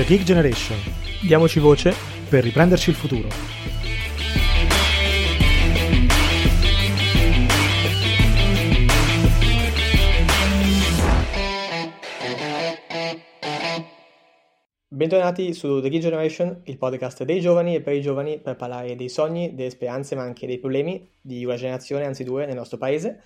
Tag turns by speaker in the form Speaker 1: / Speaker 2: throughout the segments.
Speaker 1: The Geek Generation.
Speaker 2: Diamoci voce
Speaker 1: per riprenderci il futuro.
Speaker 2: Bentornati su The Geek Generation, il podcast dei giovani e per i giovani per parlare dei sogni, delle speranze ma anche dei problemi di una generazione, anzi due, nel nostro paese.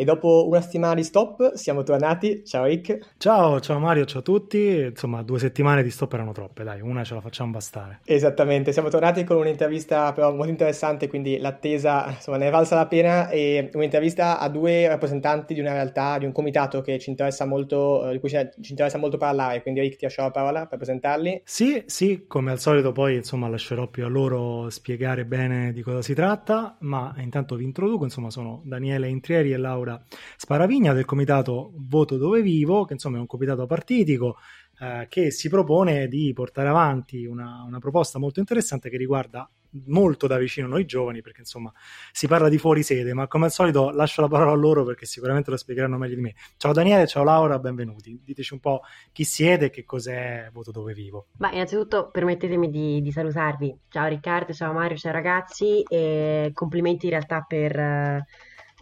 Speaker 2: E dopo una settimana di stop siamo tornati. Ciao Rick.
Speaker 1: Ciao, ciao Mario, ciao a tutti. Insomma, due settimane di stop erano troppe, dai, una ce la facciamo bastare.
Speaker 2: Esattamente, siamo tornati con un'intervista però molto interessante, quindi l'attesa insomma ne è valsa la pena e un'intervista a due rappresentanti di una realtà, di un comitato che ci interessa molto, eh, di cui ci interessa molto parlare, quindi Rick ti lascio la parola per presentarli.
Speaker 1: Sì, sì, come al solito poi insomma lascerò più a loro spiegare bene di cosa si tratta, ma intanto vi introduco, insomma sono Daniele Intrieri e Laura Laura Sparavigna del comitato Voto Dove Vivo, che insomma è un comitato partitico eh, che si propone di portare avanti una, una proposta molto interessante che riguarda molto da vicino noi giovani, perché insomma si parla di fuori sede, ma come al solito lascio la parola a loro perché sicuramente lo spiegheranno meglio di me. Ciao Daniele, ciao Laura, benvenuti. Diteci un po' chi siete e che cos'è Voto Dove Vivo.
Speaker 3: Ma innanzitutto permettetemi di, di salutarvi. Ciao Riccardo, ciao Mario, ciao ragazzi e complimenti in realtà per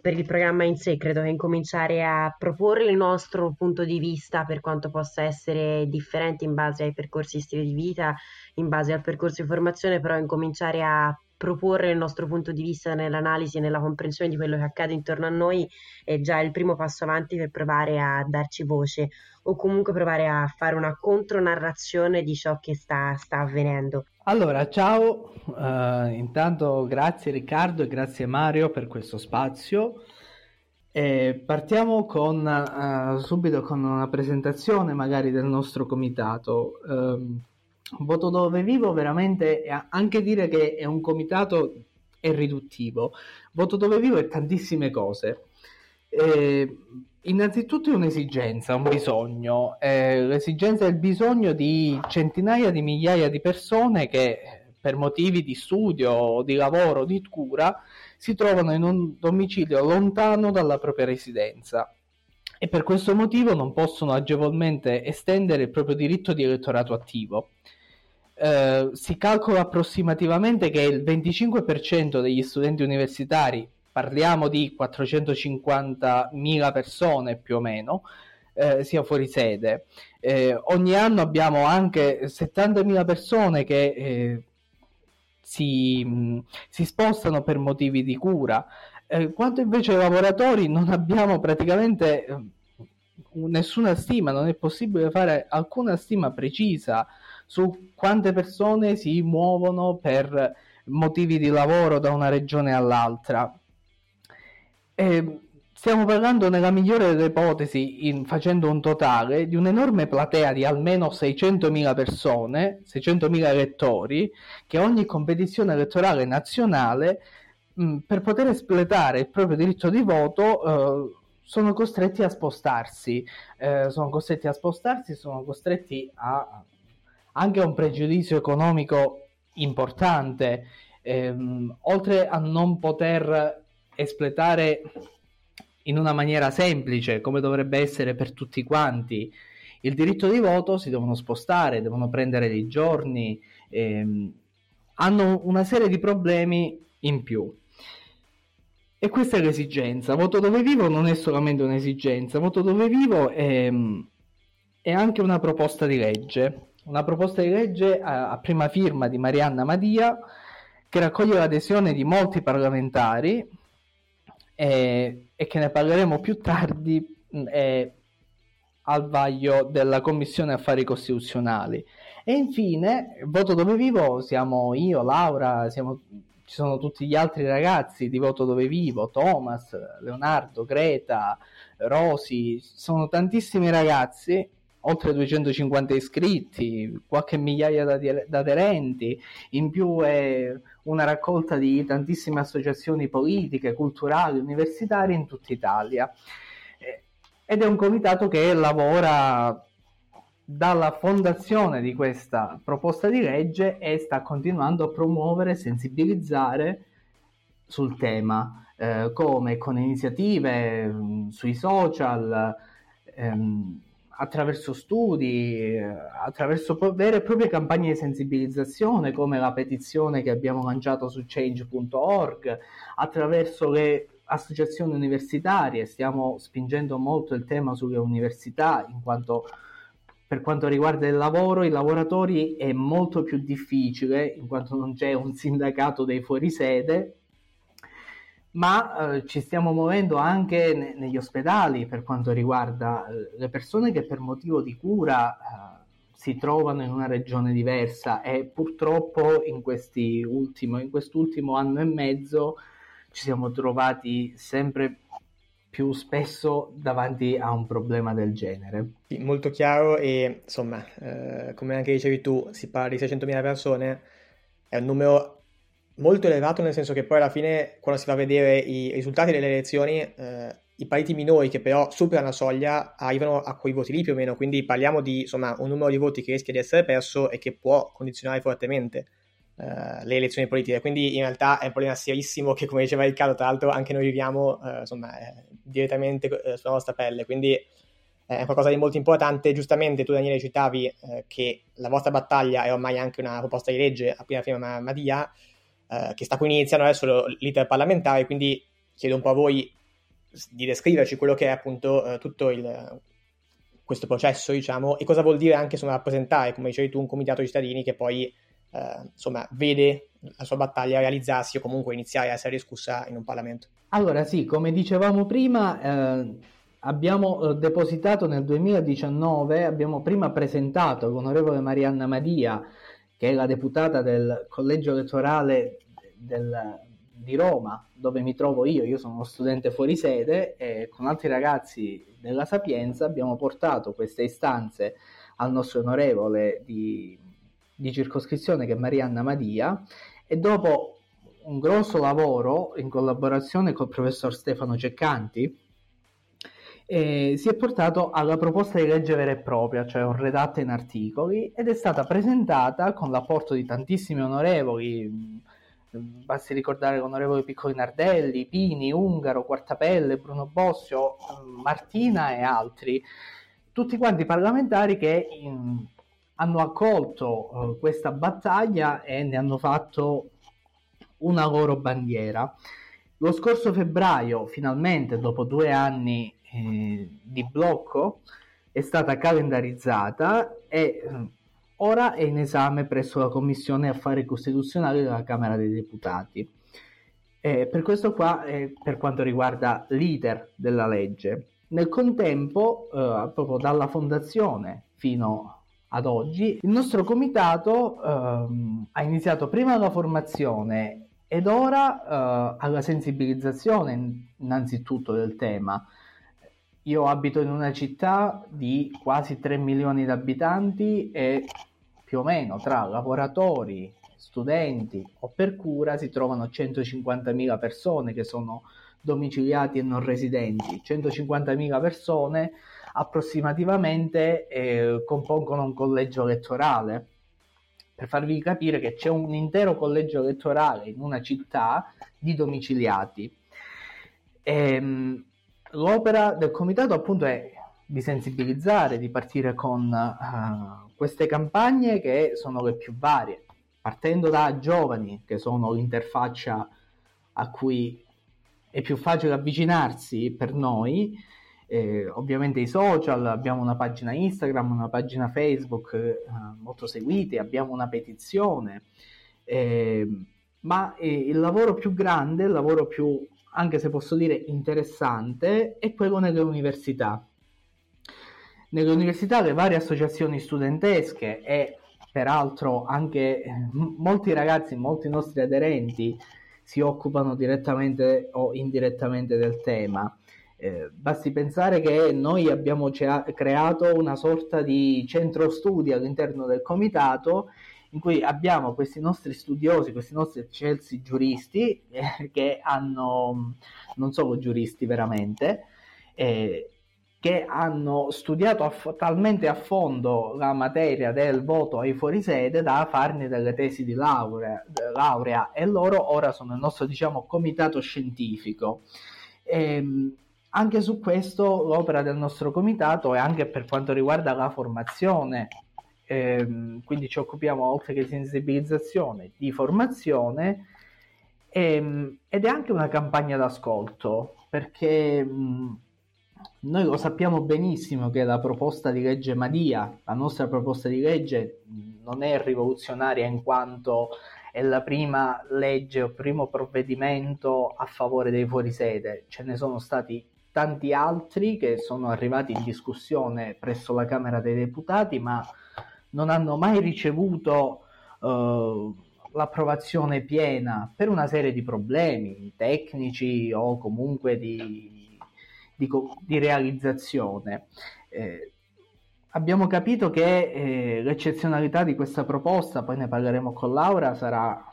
Speaker 3: per il programma in sé, credo che incominciare a proporre il nostro punto di vista per quanto possa essere differente in base ai percorsi stile di vita, in base al percorso di formazione, però incominciare a proporre il nostro punto di vista nell'analisi e nella comprensione di quello che accade intorno a noi è già il primo passo avanti per provare a darci voce o comunque provare a fare una contronarrazione di ciò che sta, sta avvenendo.
Speaker 4: Allora, ciao, uh, intanto grazie Riccardo e grazie Mario per questo spazio. E partiamo con, uh, subito con una presentazione magari del nostro comitato. Um, Voto dove vivo veramente anche dire che è un comitato è riduttivo. Voto dove vivo è tantissime cose. Eh, innanzitutto è un'esigenza, un bisogno. Eh, l'esigenza è il bisogno di centinaia di migliaia di persone che per motivi di studio, di lavoro, di cura si trovano in un domicilio lontano dalla propria residenza e per questo motivo non possono agevolmente estendere il proprio diritto di elettorato attivo. Eh, si calcola approssimativamente che il 25% degli studenti universitari, parliamo di 450.000 persone più o meno, eh, sia fuori sede. Eh, ogni anno abbiamo anche 70.000 persone che eh, si, mh, si, spostano per motivi di cura. Eh, quanto invece ai lavoratori non abbiamo praticamente eh, nessuna stima, non è possibile fare alcuna stima precisa su quante persone si muovono per motivi di lavoro da una regione all'altra. E stiamo parlando nella migliore delle ipotesi, in, facendo un totale, di un'enorme platea di almeno 600.000 persone, 600.000 elettori, che ogni competizione elettorale nazionale, mh, per poter espletare il proprio diritto di voto, eh, sono costretti a spostarsi, eh, sono costretti a spostarsi, sono costretti a anche un pregiudizio economico importante, ehm, oltre a non poter espletare in una maniera semplice, come dovrebbe essere per tutti quanti, il diritto di voto si devono spostare, devono prendere dei giorni, ehm, hanno una serie di problemi in più. E questa è l'esigenza. Voto dove vivo non è solamente un'esigenza, voto dove vivo è, è anche una proposta di legge una proposta di legge a, a prima firma di Marianna Madia che raccoglie l'adesione di molti parlamentari e, e che ne parleremo più tardi è al vaglio della Commissione Affari Costituzionali. E infine, Voto Dove Vivo, siamo io, Laura, siamo, ci sono tutti gli altri ragazzi di Voto Dove Vivo, Thomas, Leonardo, Greta, Rosi, sono tantissimi ragazzi oltre 250 iscritti, qualche migliaia di aderenti, in più è una raccolta di tantissime associazioni politiche, culturali, universitarie in tutta Italia. Eh, ed è un comitato che lavora dalla fondazione di questa proposta di legge e sta continuando a promuovere sensibilizzare sul tema, eh, come con iniziative mh, mm, sui social, ehm, attraverso studi, attraverso vere e proprie campagne di sensibilizzazione come la petizione che abbiamo lanciato su change.org, attraverso le associazioni universitarie, stiamo spingendo molto il tema sulle università in quanto per quanto riguarda il lavoro, i lavoratori è molto più difficile in quanto non c'è un sindacato dei fuorisede, ma eh, ci stiamo muovendo anche ne- negli ospedali per quanto riguarda eh, le persone che per motivo di cura eh, si trovano in una regione diversa e purtroppo in, ultimo, in quest'ultimo anno e mezzo ci siamo trovati sempre più spesso davanti a un problema del genere.
Speaker 2: Sì, molto chiaro e insomma, eh, come anche dicevi tu, si parla di 600.000 persone, è un numero molto elevato nel senso che poi alla fine quando si va a vedere i risultati delle elezioni eh, i partiti minori che però superano la soglia arrivano a quei voti lì più o meno, quindi parliamo di insomma, un numero di voti che rischia di essere perso e che può condizionare fortemente uh, le elezioni politiche. Quindi in realtà è un problema serissimo che, come diceva Riccardo, tra l'altro anche noi viviamo uh, insomma, eh, direttamente uh, sulla nostra pelle. Quindi è qualcosa di molto importante. Giustamente tu, Daniele, citavi che la vostra battaglia è ormai anche una proposta di legge a prima firma Madia, che sta qui iniziando adesso l'iter parlamentare, quindi chiedo un po' a voi di descriverci quello che è appunto eh, tutto il, questo processo, diciamo, e cosa vuol dire anche insomma, rappresentare, come dicevi tu, un comitato di cittadini che poi eh, insomma, vede la sua battaglia realizzarsi o comunque iniziare a essere discussa in un Parlamento.
Speaker 4: Allora sì, come dicevamo prima, eh, abbiamo eh, depositato nel 2019, abbiamo prima presentato l'onorevole Marianna Madia, che è la deputata del collegio elettorale del, di Roma, dove mi trovo io, io sono uno studente fuori sede e con altri ragazzi della Sapienza abbiamo portato queste istanze al nostro onorevole di, di circoscrizione che è Marianna Madia. E dopo un grosso lavoro in collaborazione col professor Stefano Ceccanti eh, si è portato alla proposta di legge vera e propria, cioè redatta in articoli, ed è stata presentata con l'apporto di tantissimi onorevoli, basti ricordare l'onorevole Piccoli Nardelli, Pini, Ungaro, Quartapelle, Bruno Bossio, Martina e altri, tutti quanti parlamentari che in, hanno accolto uh, questa battaglia e ne hanno fatto una loro bandiera. Lo scorso febbraio, finalmente, dopo due anni eh, di blocco, è stata calendarizzata e ora è in esame presso la Commissione Affari Costituzionali della Camera dei Deputati. Eh, per questo qua, eh, per quanto riguarda l'iter della legge, nel contempo, eh, proprio dalla fondazione fino ad oggi, il nostro comitato ehm, ha iniziato prima la formazione ed ora eh, alla sensibilizzazione innanzitutto del tema. Io abito in una città di quasi 3 milioni di abitanti e più o meno tra lavoratori, studenti o per cura si trovano 150.000 persone che sono domiciliati e non residenti. 150.000 persone approssimativamente eh, compongono un collegio elettorale. Per farvi capire che c'è un intero collegio elettorale in una città di domiciliati. Ehm, l'opera del comitato appunto è di sensibilizzare, di partire con uh, queste campagne che sono le più varie, partendo da giovani che sono l'interfaccia a cui è più facile avvicinarsi per noi, eh, ovviamente i social, abbiamo una pagina Instagram, una pagina Facebook eh, molto seguite, abbiamo una petizione, eh, ma il lavoro più grande, il lavoro più, anche se posso dire interessante, è quello nelle università nelle università le varie associazioni studentesche e peraltro anche eh, molti ragazzi, molti nostri aderenti si occupano direttamente o indirettamente del tema. Eh, basti pensare che noi abbiamo creato una sorta di centro studi all'interno del comitato in cui abbiamo questi nostri studiosi, questi nostri eccelsi giuristi eh, che hanno non solo giuristi veramente, eh, che hanno studiato a, talmente a fondo la materia del voto ai fuorisede da farne delle tesi di laurea, laurea e loro ora sono il nostro diciamo comitato scientifico. E, ehm, anche su questo l'opera del nostro comitato è anche per quanto riguarda la formazione, ehm, quindi ci occupiamo oltre che di sensibilizzazione, di formazione ehm, ed è anche una campagna d'ascolto perché mh, noi lo sappiamo benissimo che la proposta di legge Madia, la nostra proposta di legge non è rivoluzionaria in quanto è la prima legge o primo provvedimento a favore dei fuorisede, ce ne sono stati tanti altri che sono arrivati in discussione presso la Camera dei Deputati, ma non hanno mai ricevuto uh, l'approvazione piena per una serie di problemi tecnici o comunque di, di, di realizzazione. Eh, abbiamo capito che eh, l'eccezionalità di questa proposta, poi ne parleremo con Laura, sarà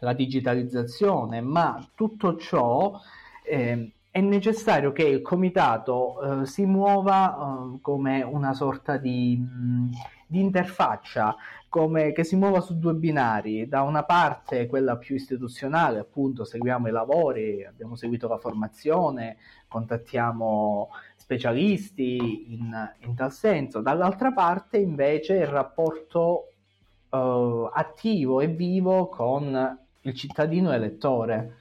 Speaker 4: la digitalizzazione, ma tutto ciò eh, è necessario che il comitato eh, si muova eh, come una sorta di, mh, di interfaccia, come che si muova su due binari, da una parte quella più istituzionale, appunto seguiamo i lavori, abbiamo seguito la formazione, contattiamo specialisti in, in tal senso, dall'altra parte invece il rapporto eh, attivo e vivo con il cittadino elettore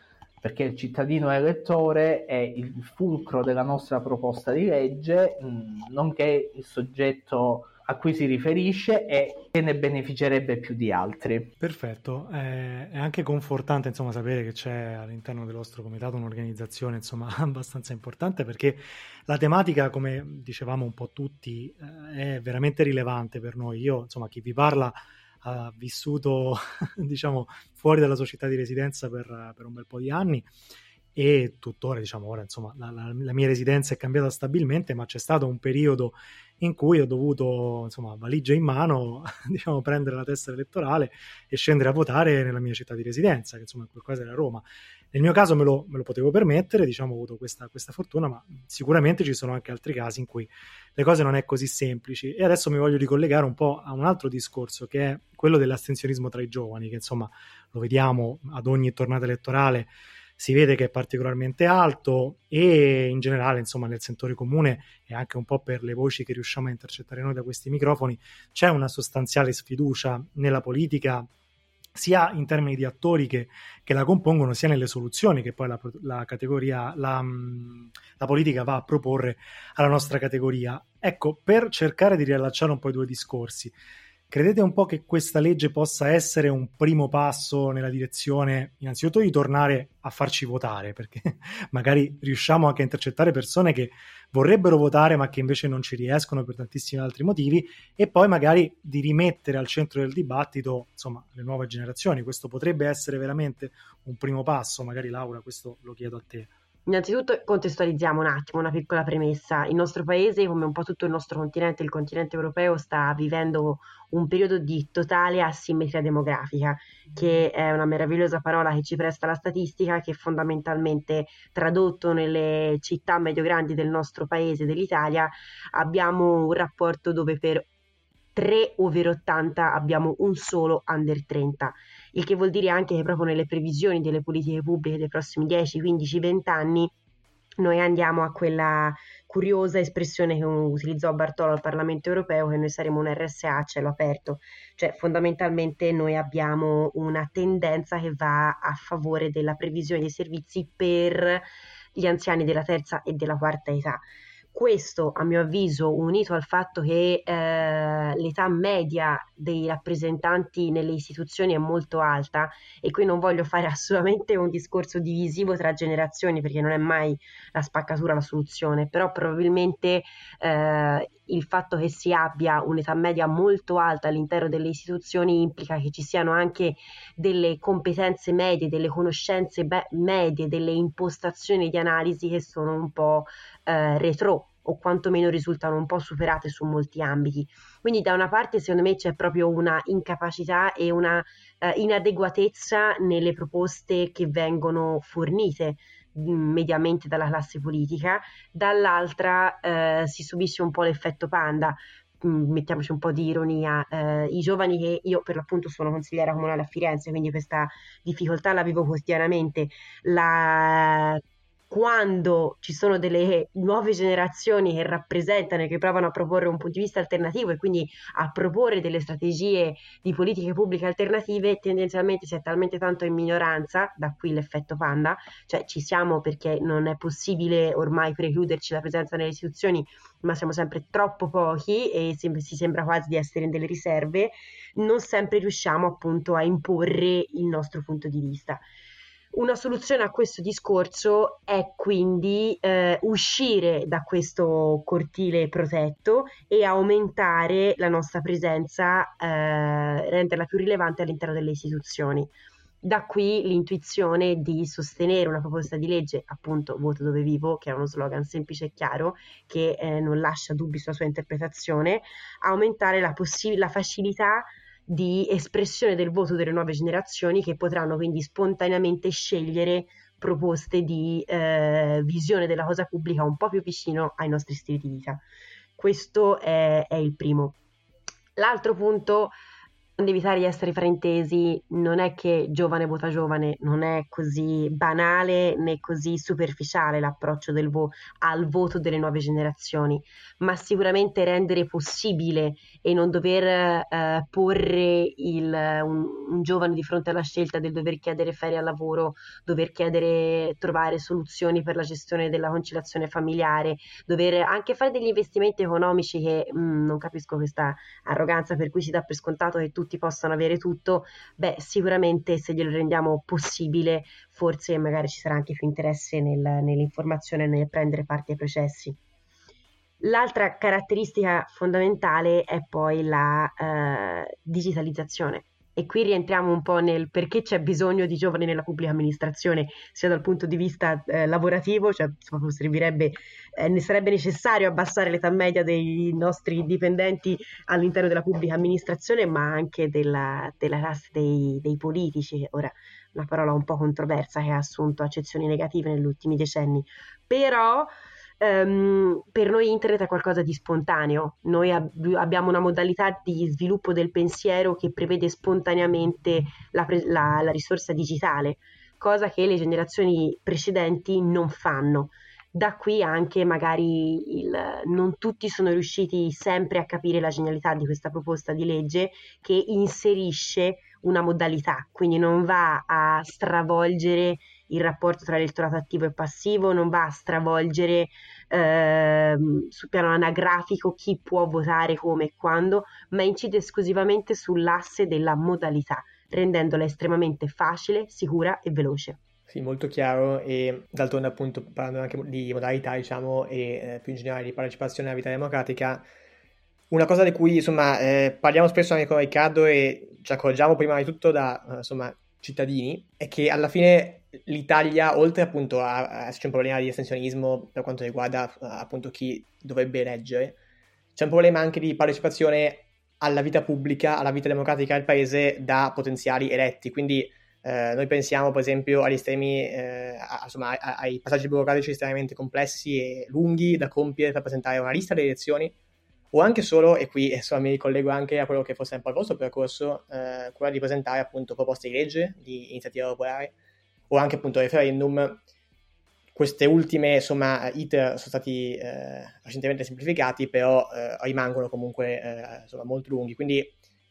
Speaker 4: perché il cittadino elettore è il fulcro della nostra proposta di legge, mh, nonché il soggetto a cui si riferisce e che ne beneficerebbe più di altri.
Speaker 1: Perfetto, è anche confortante insomma, sapere che c'è all'interno del vostro comitato un'organizzazione insomma, abbastanza importante perché la tematica, come dicevamo un po' tutti, eh, è veramente rilevante per noi. Io, insomma, chi vi parla ha vissuto diciamo fuori dalla sua città di residenza per, per, un bel po' di anni e tuttora diciamo ora insomma la, la, la, mia residenza è cambiata stabilmente ma c'è stato un periodo in cui ho dovuto insomma valigia in mano diciamo prendere la testa elettorale e scendere a votare nella mia città di residenza che insomma qualcosa era Roma nel mio caso me lo, me lo potevo permettere, diciamo, ho avuto questa, questa, fortuna, ma sicuramente ci sono anche altri casi in cui le cose non è così semplici. E adesso mi voglio ricollegare un po' a un altro discorso, che è quello dell'astensionismo tra i giovani, che insomma lo vediamo ad ogni tornata elettorale, si vede che è particolarmente alto e in generale, insomma, nel sentore comune e anche un po' per le voci che riusciamo a intercettare noi da questi microfoni, c'è una sostanziale sfiducia nella politica sia in termini di attori che, che, la compongono, sia nelle soluzioni che poi la, la categoria, la, mm, la, politica va a proporre alla nostra categoria. Ecco, per cercare di riallacciare un po' i due discorsi, Credete un po' che questa legge possa essere un primo passo nella direzione, innanzitutto, di tornare a farci votare, perché magari riusciamo anche a intercettare persone che vorrebbero votare ma che invece non ci riescono per tantissimi altri motivi, e poi magari di rimettere al centro del dibattito, insomma, le nuove generazioni. Questo potrebbe essere veramente un primo passo, magari Laura, questo lo chiedo a te.
Speaker 3: Innanzitutto contestualizziamo un attimo una piccola premessa. Il nostro paese, come un po' tutto il nostro continente, il continente europeo, sta vivendo un periodo di totale asimmetria demografica, che è una meravigliosa parola che ci presta la statistica, che fondamentalmente tradotto nelle città medio-grandi del nostro paese, dell'Italia, abbiamo un rapporto dove per 3 over 80 abbiamo un solo under 30 il che vuol dire anche che proprio nelle previsioni delle politiche pubbliche dei prossimi 10, 15, 20 anni noi andiamo a quella curiosa espressione che utilizzò Bartolo al Parlamento europeo, che noi saremo un RSA a cielo aperto, cioè fondamentalmente noi abbiamo una tendenza che va a favore della previsione dei servizi per gli anziani della terza e della quarta età questo, a mio avviso, unito al fatto che eh, l'età media dei rappresentanti nelle istituzioni è molto alta, e qui non voglio fare assolutamente un discorso divisivo tra generazioni, perché non è mai la spaccatura la soluzione, però probabilmente eh, il fatto che si abbia un'età media molto alta all'interno delle istituzioni implica che ci siano anche delle competenze medie, delle conoscenze be- medie, delle impostazioni di analisi che sono un po' eh, retro o quantomeno risultano un po' superate su molti ambiti. Quindi da una parte secondo me c'è proprio una incapacità e una eh, inadeguatezza nelle proposte che vengono fornite mm, mediamente dalla classe politica, dall'altra eh, si subisce un po' l'effetto panda, mm, mettiamoci un po' di ironia, eh, i giovani che io per l'appunto sono consigliera comunale a Firenze, quindi questa difficoltà la vivo quotidianamente, la quando ci sono delle nuove generazioni che rappresentano e che provano a proporre un punto di vista alternativo e quindi a proporre delle strategie di politiche pubbliche alternative, tendenzialmente si è talmente tanto in minoranza, da qui l'effetto panda, cioè ci siamo perché non è possibile ormai precluderci la presenza nelle istituzioni, ma siamo sempre troppo pochi e si, sembra quasi di essere in delle riserve, non sempre riusciamo appunto a imporre il nostro punto di vista. Una soluzione a questo discorso è quindi eh, uscire da questo cortile protetto e aumentare la nostra presenza, eh, renderla più rilevante all'interno delle istituzioni. Da qui l'intuizione di sostenere una proposta di legge, appunto voto dove vivo, che è uno slogan semplice e chiaro, che eh, non lascia dubbi sulla sua interpretazione, aumentare la, possi- la facilità di espressione del voto delle nuove generazioni che potranno quindi spontaneamente scegliere proposte di eh, visione della cosa pubblica un po' più vicino ai nostri stili di vita. Questo è, è il primo. L'altro punto evitare di essere fraintesi, non è che giovane vota giovane, non è così banale né così superficiale l'approccio vo- al voto delle nuove generazioni, ma sicuramente rendere possibile e non dover eh, porre il, un, un, giovane di fronte alla scelta del dover chiedere ferie al lavoro, dover chiedere, trovare soluzioni per la gestione della conciliazione familiare, dover anche fare degli investimenti economici che mh, mm, non capisco questa arroganza per cui si dà per scontato che tutti tutti possano avere tutto, beh, sicuramente se glielo rendiamo possibile, forse magari ci sarà anche più interesse nel, nell'informazione, nel prendere parte ai processi. L'altra caratteristica fondamentale è poi la eh, digitalizzazione. E qui rientriamo un po' nel perché c'è bisogno di giovani nella pubblica amministrazione, sia dal punto di vista eh, lavorativo, cioè servirebbe, eh, ne sarebbe necessario abbassare l'età media dei nostri dipendenti all'interno della pubblica amministrazione, ma anche della, della classe dei, dei politici. Ora, una parola un po' controversa che ha assunto accezioni negative negli ultimi decenni, però Um, per noi internet è qualcosa di spontaneo, noi ab- abbiamo una modalità di sviluppo del pensiero che prevede spontaneamente la, pre- la, la risorsa digitale, cosa che le generazioni precedenti non fanno. Da qui anche magari il, non tutti sono riusciti sempre a capire la genialità di questa proposta di legge che inserisce una modalità, quindi non va a stravolgere il rapporto tra elettorato attivo e passivo, non va a stravolgere eh, sul piano anagrafico chi può votare come e quando, ma incide esclusivamente sull'asse della modalità, rendendola estremamente facile, sicura e veloce.
Speaker 2: Sì, molto chiaro e d'altronde appunto parlando anche di modalità diciamo e eh, più in generale di partecipazione alla vita democratica una cosa di cui insomma eh, parliamo spesso anche con Riccardo e ci accorgiamo prima di tutto da insomma cittadini è che alla fine l'Italia, oltre appunto a, a esserci un problema di estensionismo per quanto riguarda appunto chi dovrebbe eleggere, c'è un problema anche di partecipazione alla vita pubblica, alla vita democratica del paese da potenziali eletti. Quindi eh, noi pensiamo per esempio agli estremi, eh, a, insomma, ai passaggi burocratici estremamente complessi e lunghi da compiere per presentare una lista delle elezioni o anche solo, e qui insomma, mi ricollego anche a quello che fosse un po' il vostro percorso, eh, quello di presentare appunto proposte di legge, di iniziativa popolare, o anche appunto referendum. Queste ultime, insomma, iter sono stati eh, recentemente semplificati, però eh, rimangono comunque eh, insomma, molto lunghi. Quindi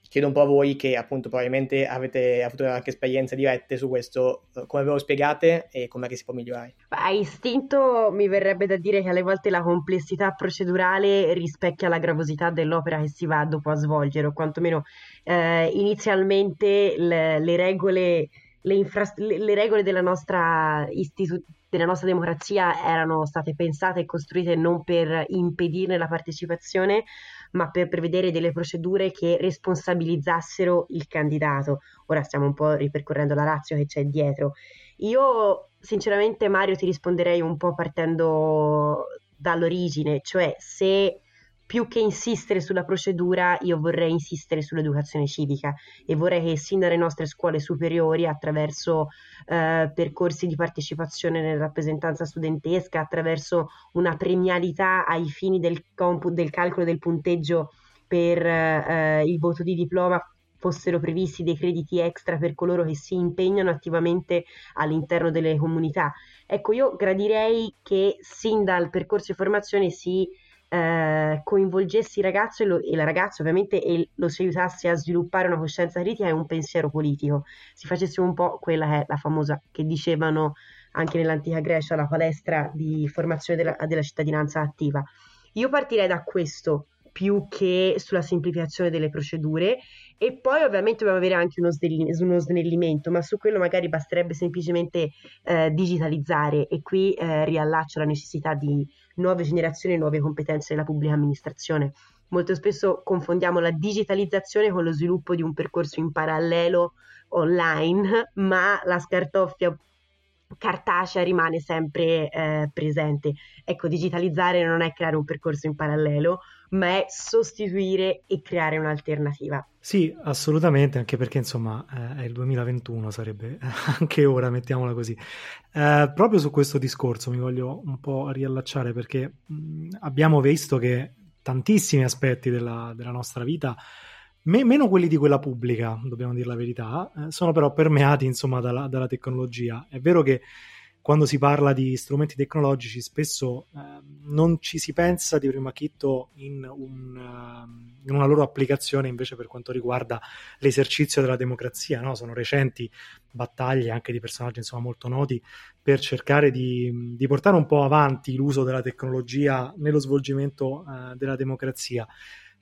Speaker 2: chiedo un po' a voi che appunto probabilmente avete avuto anche esperienze dirette su questo, eh, come ve lo spiegate e come si può migliorare?
Speaker 3: A istinto mi verrebbe da dire che alle volte la complessità procedurale rispecchia la gravosità dell'opera che si va dopo a svolgere, o quantomeno eh, inizialmente le, le regole le, infra- le, regole della nostra, istitu- della nostra democrazia erano state pensate e costruite non per impedirne la partecipazione, ma per prevedere delle procedure che responsabilizzassero il candidato. Ora stiamo un po' ripercorrendo la razza che c'è dietro. Io sinceramente Mario ti risponderei un po' partendo dall'origine, cioè se più che insistere sulla procedura, io vorrei insistere sull'educazione civica e vorrei che sin dalle nostre scuole superiori, attraverso eh, percorsi di partecipazione nella rappresentanza studentesca, attraverso una premialità ai fini del, compu- del calcolo del punteggio per eh, il voto di diploma, fossero previsti dei crediti extra per coloro che si impegnano attivamente all'interno delle comunità. Ecco, io gradirei che sin dal percorso di formazione si eh, coinvolgesse il ragazzo e, lo, e, la ragazza ovviamente e lo si aiutasse a sviluppare una coscienza critica e un pensiero politico. Si facesse un po' quella che è la famosa che dicevano anche nell'antica Grecia, la palestra di formazione della, della cittadinanza attiva. Io partirei da questo più che sulla semplificazione delle procedure e poi ovviamente dobbiamo avere anche uno, sdel- uno snellimento, ma su quello magari basterebbe semplicemente eh, digitalizzare e qui eh, riallaccio la necessità di nuove generazioni e nuove competenze della pubblica amministrazione. Molto spesso confondiamo la digitalizzazione con lo sviluppo di un percorso in parallelo online, ma la scartoffia cartacea rimane sempre eh, presente. Ecco, digitalizzare non è creare un percorso in parallelo, ma è sostituire e creare un'alternativa.
Speaker 1: Sì, assolutamente, anche perché insomma eh, è il 2021, sarebbe anche ora, mettiamola così. Eh, proprio su questo discorso mi voglio un po' riallacciare perché mh, abbiamo visto che tantissimi aspetti della, della nostra vita Me- meno quelli di quella pubblica, dobbiamo dire la verità, eh, sono però permeati insomma dalla, dalla, tecnologia. È vero che quando si parla di strumenti tecnologici spesso eh, non ci si pensa di prima chitto in, un, uh, in, una loro applicazione invece per quanto riguarda l'esercizio della democrazia. No? Sono recenti battaglie anche di personaggi insomma, molto noti per cercare di, di, portare un po' avanti l'uso della tecnologia nello svolgimento uh, della democrazia.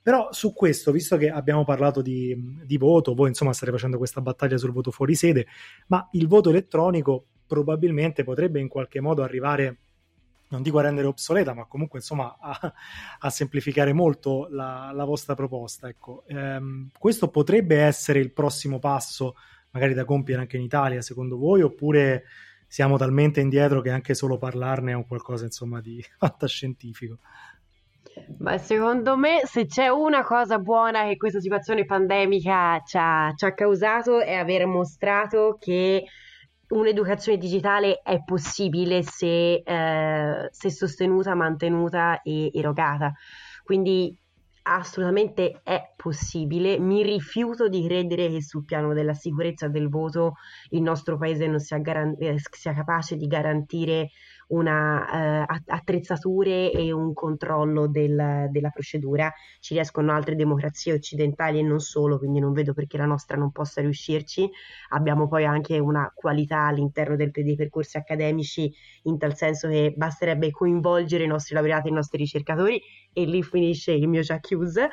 Speaker 1: Però su questo, visto che abbiamo parlato di, di, voto, voi insomma state facendo questa battaglia sul voto fuori sede, ma il voto elettronico probabilmente potrebbe in qualche modo arrivare, non dico a rendere obsoleta, ma comunque insomma a, a semplificare molto la, la vostra proposta. Ecco. Ehm, questo potrebbe essere il prossimo passo, magari da compiere anche in Italia, secondo voi, oppure siamo talmente indietro che anche solo parlarne è un qualcosa insomma di fantascientifico?
Speaker 3: Ma secondo me, se c'è una cosa buona che questa situazione pandemica ci ha, ci ha causato è aver mostrato che un'educazione digitale è possibile se, eh, se sostenuta, mantenuta e erogata. Quindi assolutamente è possibile. Mi rifiuto di credere che sul piano della sicurezza del voto il nostro paese non sia, garan- eh, sia capace di garantire una uh, attrezzature e un controllo del, della procedura. Ci riescono altre democrazie occidentali e non solo, quindi non vedo perché la nostra non possa riuscirci. Abbiamo poi anche una qualità all'interno del, dei percorsi accademici, in tal senso che basterebbe coinvolgere i nostri laureati e i nostri ricercatori e lì finisce il mio già chiuso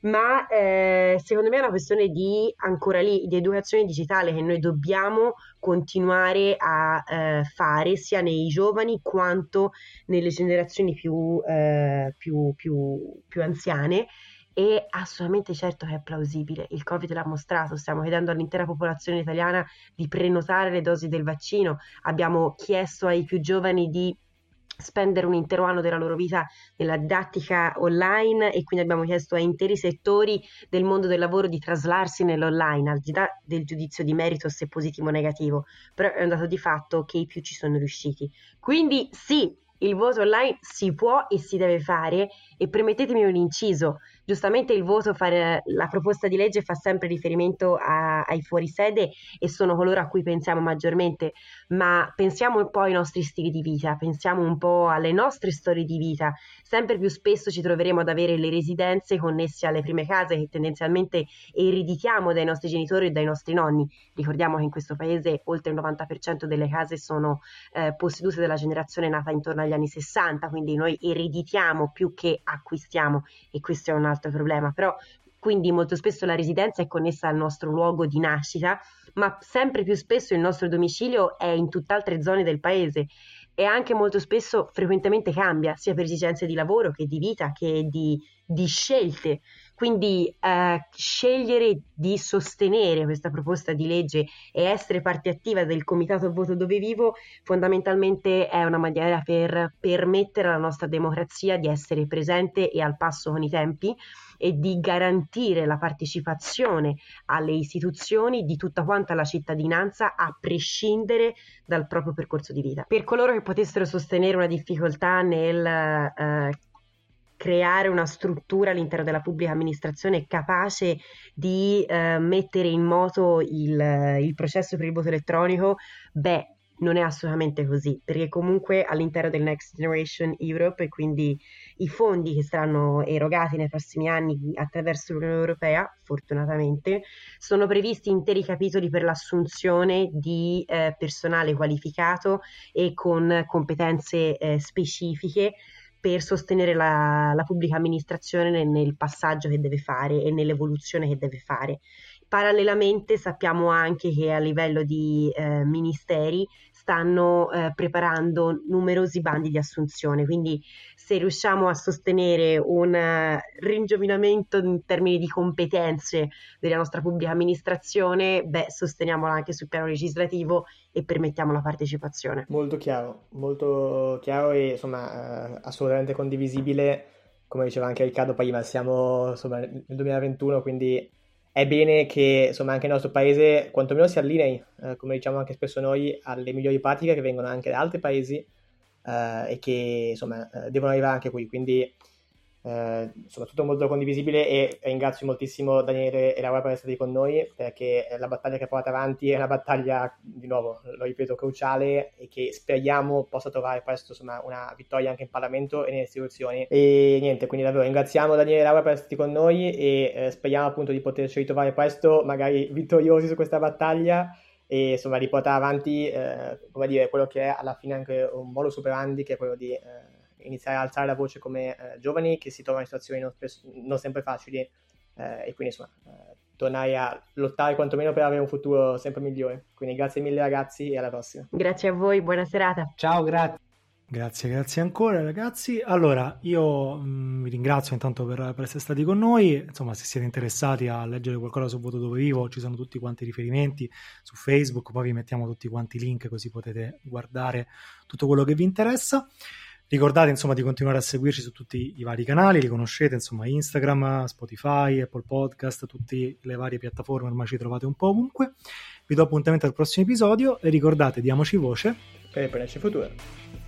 Speaker 3: ma eh, secondo me è una questione di ancora lì di educazione digitale che noi dobbiamo continuare a eh, fare sia nei giovani quanto nelle generazioni più, eh, più, più, più anziane. E assolutamente certo che è plausibile. Il Covid l'ha mostrato, stiamo chiedendo all'intera popolazione italiana di prenotare le dosi del vaccino, abbiamo chiesto ai più giovani di spendere un intero anno della loro vita nella didattica online e quindi abbiamo chiesto a interi settori del mondo del lavoro di traslarsi nell'online, al di là del giudizio di merito se positivo o negativo, però è un dato di fatto che i più ci sono riusciti. Quindi sì, il voto online si può e si deve fare e permettetemi un inciso, giustamente il voto, fare, la proposta di legge fa sempre riferimento a, ai fuorisede e sono coloro a cui pensiamo maggiormente, ma pensiamo un po' ai nostri stili di vita, pensiamo un po' alle nostre storie di vita. Sempre più spesso ci troveremo ad avere le residenze connesse alle prime case che tendenzialmente ereditiamo dai nostri genitori e dai nostri nonni. Ricordiamo che in questo paese oltre il 90% delle case sono eh, possedute dalla generazione nata intorno agli anni 60, quindi noi ereditiamo più che acquistiamo e questo è un altro altro problema, però quindi molto spesso la residenza è connessa al nostro luogo di nascita, ma sempre più spesso il nostro domicilio è in tutt'altre zone del paese e anche molto spesso frequentemente cambia, sia per esigenze di lavoro che di vita che di, di scelte. Quindi eh, scegliere di sostenere questa proposta di legge e essere parte attiva del comitato voto dove vivo fondamentalmente è una maniera per permettere alla nostra democrazia di essere presente e al passo con i tempi e di garantire la partecipazione alle istituzioni di tutta quanta la cittadinanza a prescindere dal proprio percorso di vita. Per coloro che potessero sostenere una difficoltà nel eh, creare una struttura all'interno della pubblica amministrazione capace di eh, mettere in moto il, il processo per il voto elettronico, beh, non è assolutamente così, perché comunque all'interno del Next Generation Europe e quindi i fondi che saranno erogati nei prossimi anni attraverso l'Unione Europea, fortunatamente, sono previsti interi capitoli per l'assunzione di eh, personale qualificato e con competenze eh, specifiche per sostenere la, la pubblica amministrazione nel, nel passaggio che deve fare e nell'evoluzione che deve fare. Parallelamente sappiamo anche che a livello di eh, ministeri stanno eh, preparando numerosi bandi di assunzione, quindi se riusciamo a sostenere un uh, ringiovinamento in termini di competenze della nostra pubblica amministrazione, beh, sosteniamola anche sul piano legislativo e permettiamo la partecipazione.
Speaker 2: Molto chiaro, molto chiaro e insomma eh, assolutamente condivisibile, come diceva anche Riccardo prima, siamo insomma, nel 2021, quindi è bene che insomma, anche il nostro paese quantomeno si allinei, eh, come diciamo anche spesso noi, alle migliori pratiche che vengono anche da altri paesi eh, e che insomma, eh, devono arrivare anche qui. Quindi eh, insomma, tutto molto condivisibile e ringrazio moltissimo Daniele e Laura per essere con noi perché la battaglia che portate avanti è una battaglia, di nuovo, lo ripeto, cruciale e che speriamo possa trovare presto insomma, una vittoria anche in Parlamento e nelle istituzioni. E niente, quindi davvero ringraziamo Daniele e Laura per essere con noi e eh, speriamo appunto di poterci ritrovare presto, magari vittoriosi su questa battaglia e insomma di portare avanti, eh, come dire, quello che è alla fine anche un modo superandi che è quello di... Iniziare a alzare la voce come eh, giovani che si trovano in situazioni non, spesso, non sempre facili eh, e quindi insomma eh, tornare a lottare quantomeno per avere un futuro sempre migliore. Quindi grazie mille ragazzi e alla prossima.
Speaker 3: Grazie a voi, buona serata.
Speaker 4: Ciao, grazie.
Speaker 1: Grazie, grazie ancora ragazzi. Allora, io mh, mm, vi ringrazio intanto per, per, essere stati con noi. Insomma, se siete interessati a leggere qualcosa su Voto Dove Vivo, ci sono tutti quanti i riferimenti su Facebook, poi vi mettiamo tutti quanti i link così potete guardare tutto quello che vi interessa. Ricordate insomma di continuare a seguirci su tutti i vari canali, li conoscete, insomma Instagram, Spotify, Apple Podcast, tutte le varie piattaforme, ormai ci trovate un po' ovunque. Vi do appuntamento al prossimo episodio e ricordate, diamoci voce
Speaker 2: per il benessere futuro.